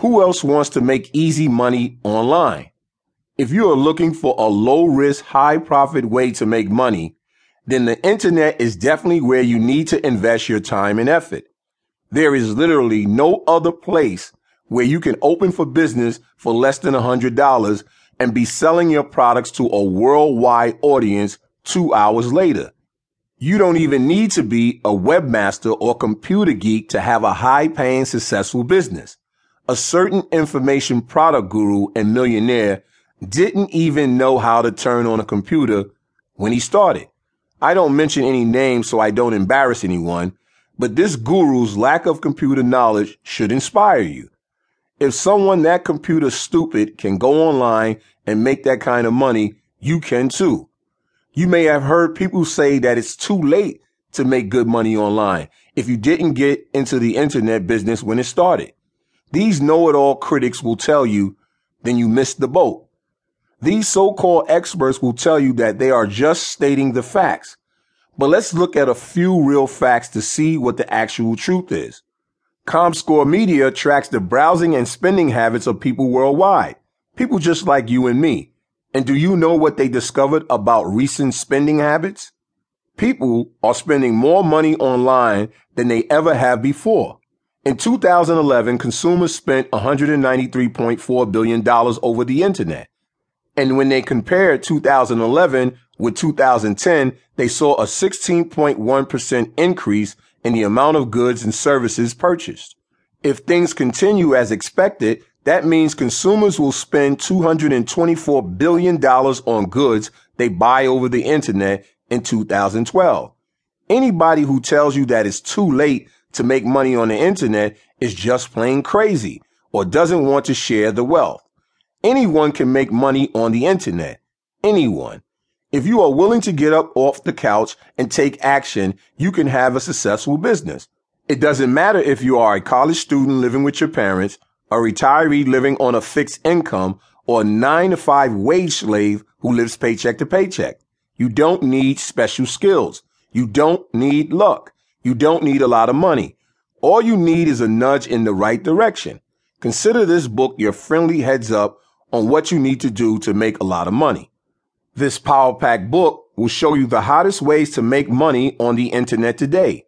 Who else wants to make easy money online? If you are looking for a low risk, high profit way to make money, then the internet is definitely where you need to invest your time and effort. There is literally no other place where you can open for business for less than $100 and be selling your products to a worldwide audience two hours later. You don't even need to be a webmaster or computer geek to have a high paying successful business a certain information product guru and millionaire didn't even know how to turn on a computer when he started. I don't mention any names so I don't embarrass anyone, but this guru's lack of computer knowledge should inspire you. If someone that computer stupid can go online and make that kind of money, you can too. You may have heard people say that it's too late to make good money online if you didn't get into the internet business when it started. These know-it-all critics will tell you, then you missed the boat. These so-called experts will tell you that they are just stating the facts. But let's look at a few real facts to see what the actual truth is. ComScore Media tracks the browsing and spending habits of people worldwide. People just like you and me. And do you know what they discovered about recent spending habits? People are spending more money online than they ever have before. In 2011, consumers spent $193.4 billion over the internet. And when they compared 2011 with 2010, they saw a 16.1% increase in the amount of goods and services purchased. If things continue as expected, that means consumers will spend $224 billion on goods they buy over the internet in 2012. Anybody who tells you that it's too late to make money on the internet is just plain crazy or doesn't want to share the wealth. Anyone can make money on the internet. Anyone. If you are willing to get up off the couch and take action, you can have a successful business. It doesn't matter if you are a college student living with your parents, a retiree living on a fixed income, or a nine to five wage slave who lives paycheck to paycheck. You don't need special skills. You don't need luck. You don't need a lot of money. All you need is a nudge in the right direction. Consider this book your friendly heads up on what you need to do to make a lot of money. This Power Pack book will show you the hottest ways to make money on the internet today.